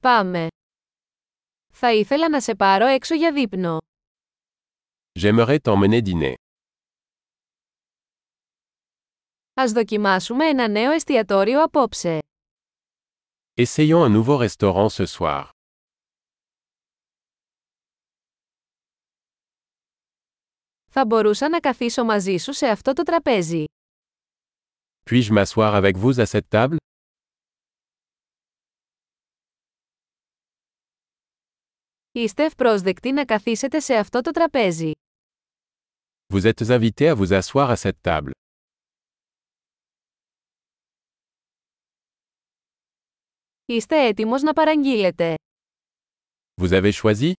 Πάμε. Θα ήθελα να σε πάρω έξω για δείπνο. J'aimerais t'emmener dîner. Ας δοκιμάσουμε ένα νέο εστιατόριο απόψε. Essayons un nouveau restaurant ce soir. Θα μπορούσα να καθίσω μαζί σου σε αυτό το τραπέζι. Puis-je m'asseoir avec vous à cette table; Είστε ευπρόσδεκτοι να καθίσετε σε αυτό το τραπέζι. Vous êtes invité à vous asseoir à cette table. Είστε έτοιμος να παραγγείλετε. Vous avez choisi;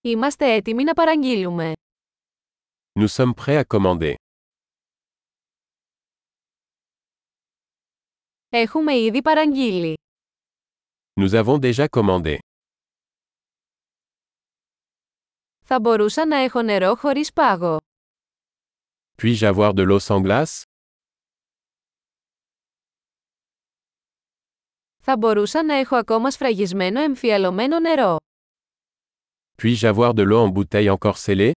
Είμαστε έτοιμοι να παραγγείλουμε. Nous sommes prêts à commander. Έχουμε ήδη παραγγείλει. Nous avons déjà commandé. Θα μπορούσα να έχω νερό χωρίς πάγο. Puis-je avoir de l'eau sans glace; Θα μπορούσα να έχω ακόμα σφραγισμένο εμφιαλωμένο νερό. Puis-je avoir de l'eau en bouteille encore scellée;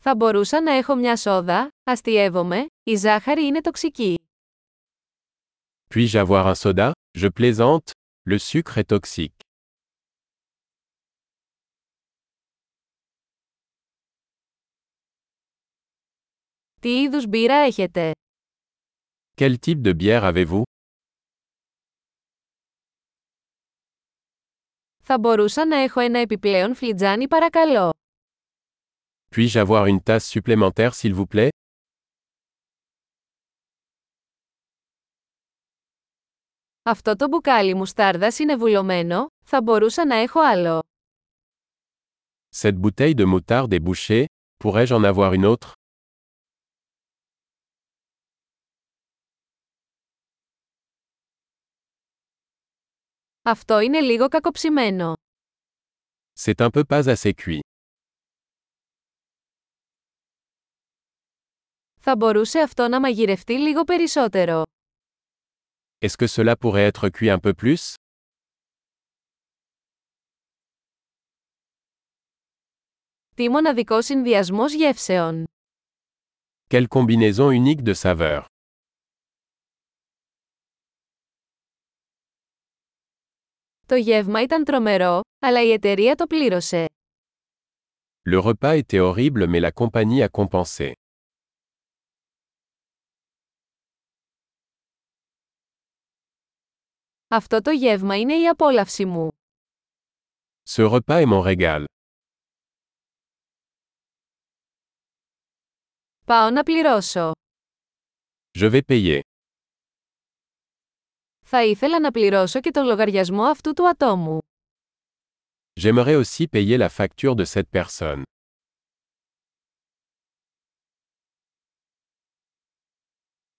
Θα μπορούσα να έχω μια σόδα, αστειεύομαι, η ζάχαρη είναι τοξική. Puis-je avoir un soda; Je plaisante, le sucre est toxique. Τι είδους μπύρα έχετε? Quel type de bière avez-vous Θα μπορούσα να έχω ένα επιπλέον φλιτζάνι παρακαλώ. Puis-je avoir une tasse supplémentaire s'il vous plaît Αυτό το μπουκάλι μουστάρδας είναι βουλωμένο, θα μπορούσα να έχω άλλο. Cette bouteille de moutarde est bouchée, pourrais-je en avoir une autre; Αυτό είναι λίγο κακοψημένο. C'est un peu pas assez cuit. Θα μπορούσε αυτό να μαγειρευτεί λίγο περισσότερο. Est-ce que cela pourrait être cuit un peu plus Τι μοναδικό συνδυασμός γεύσεων. Quelle combinaison unique de saveurs Το γεύμα ήταν τρομερό, αλλά η εταιρεία το πλήρωσε. Le repas était horrible mais la compagnie a compensé. Αυτό το γεύμα είναι η απόλαυση μου. Ce repas est mon régal. Πάω να πληρώσω. Je vais payer. Θα ήθελα να πληρώσω και τον λογαριασμό αυτού του ατόμου. J'aimerais aussi payer la facture de cette personne.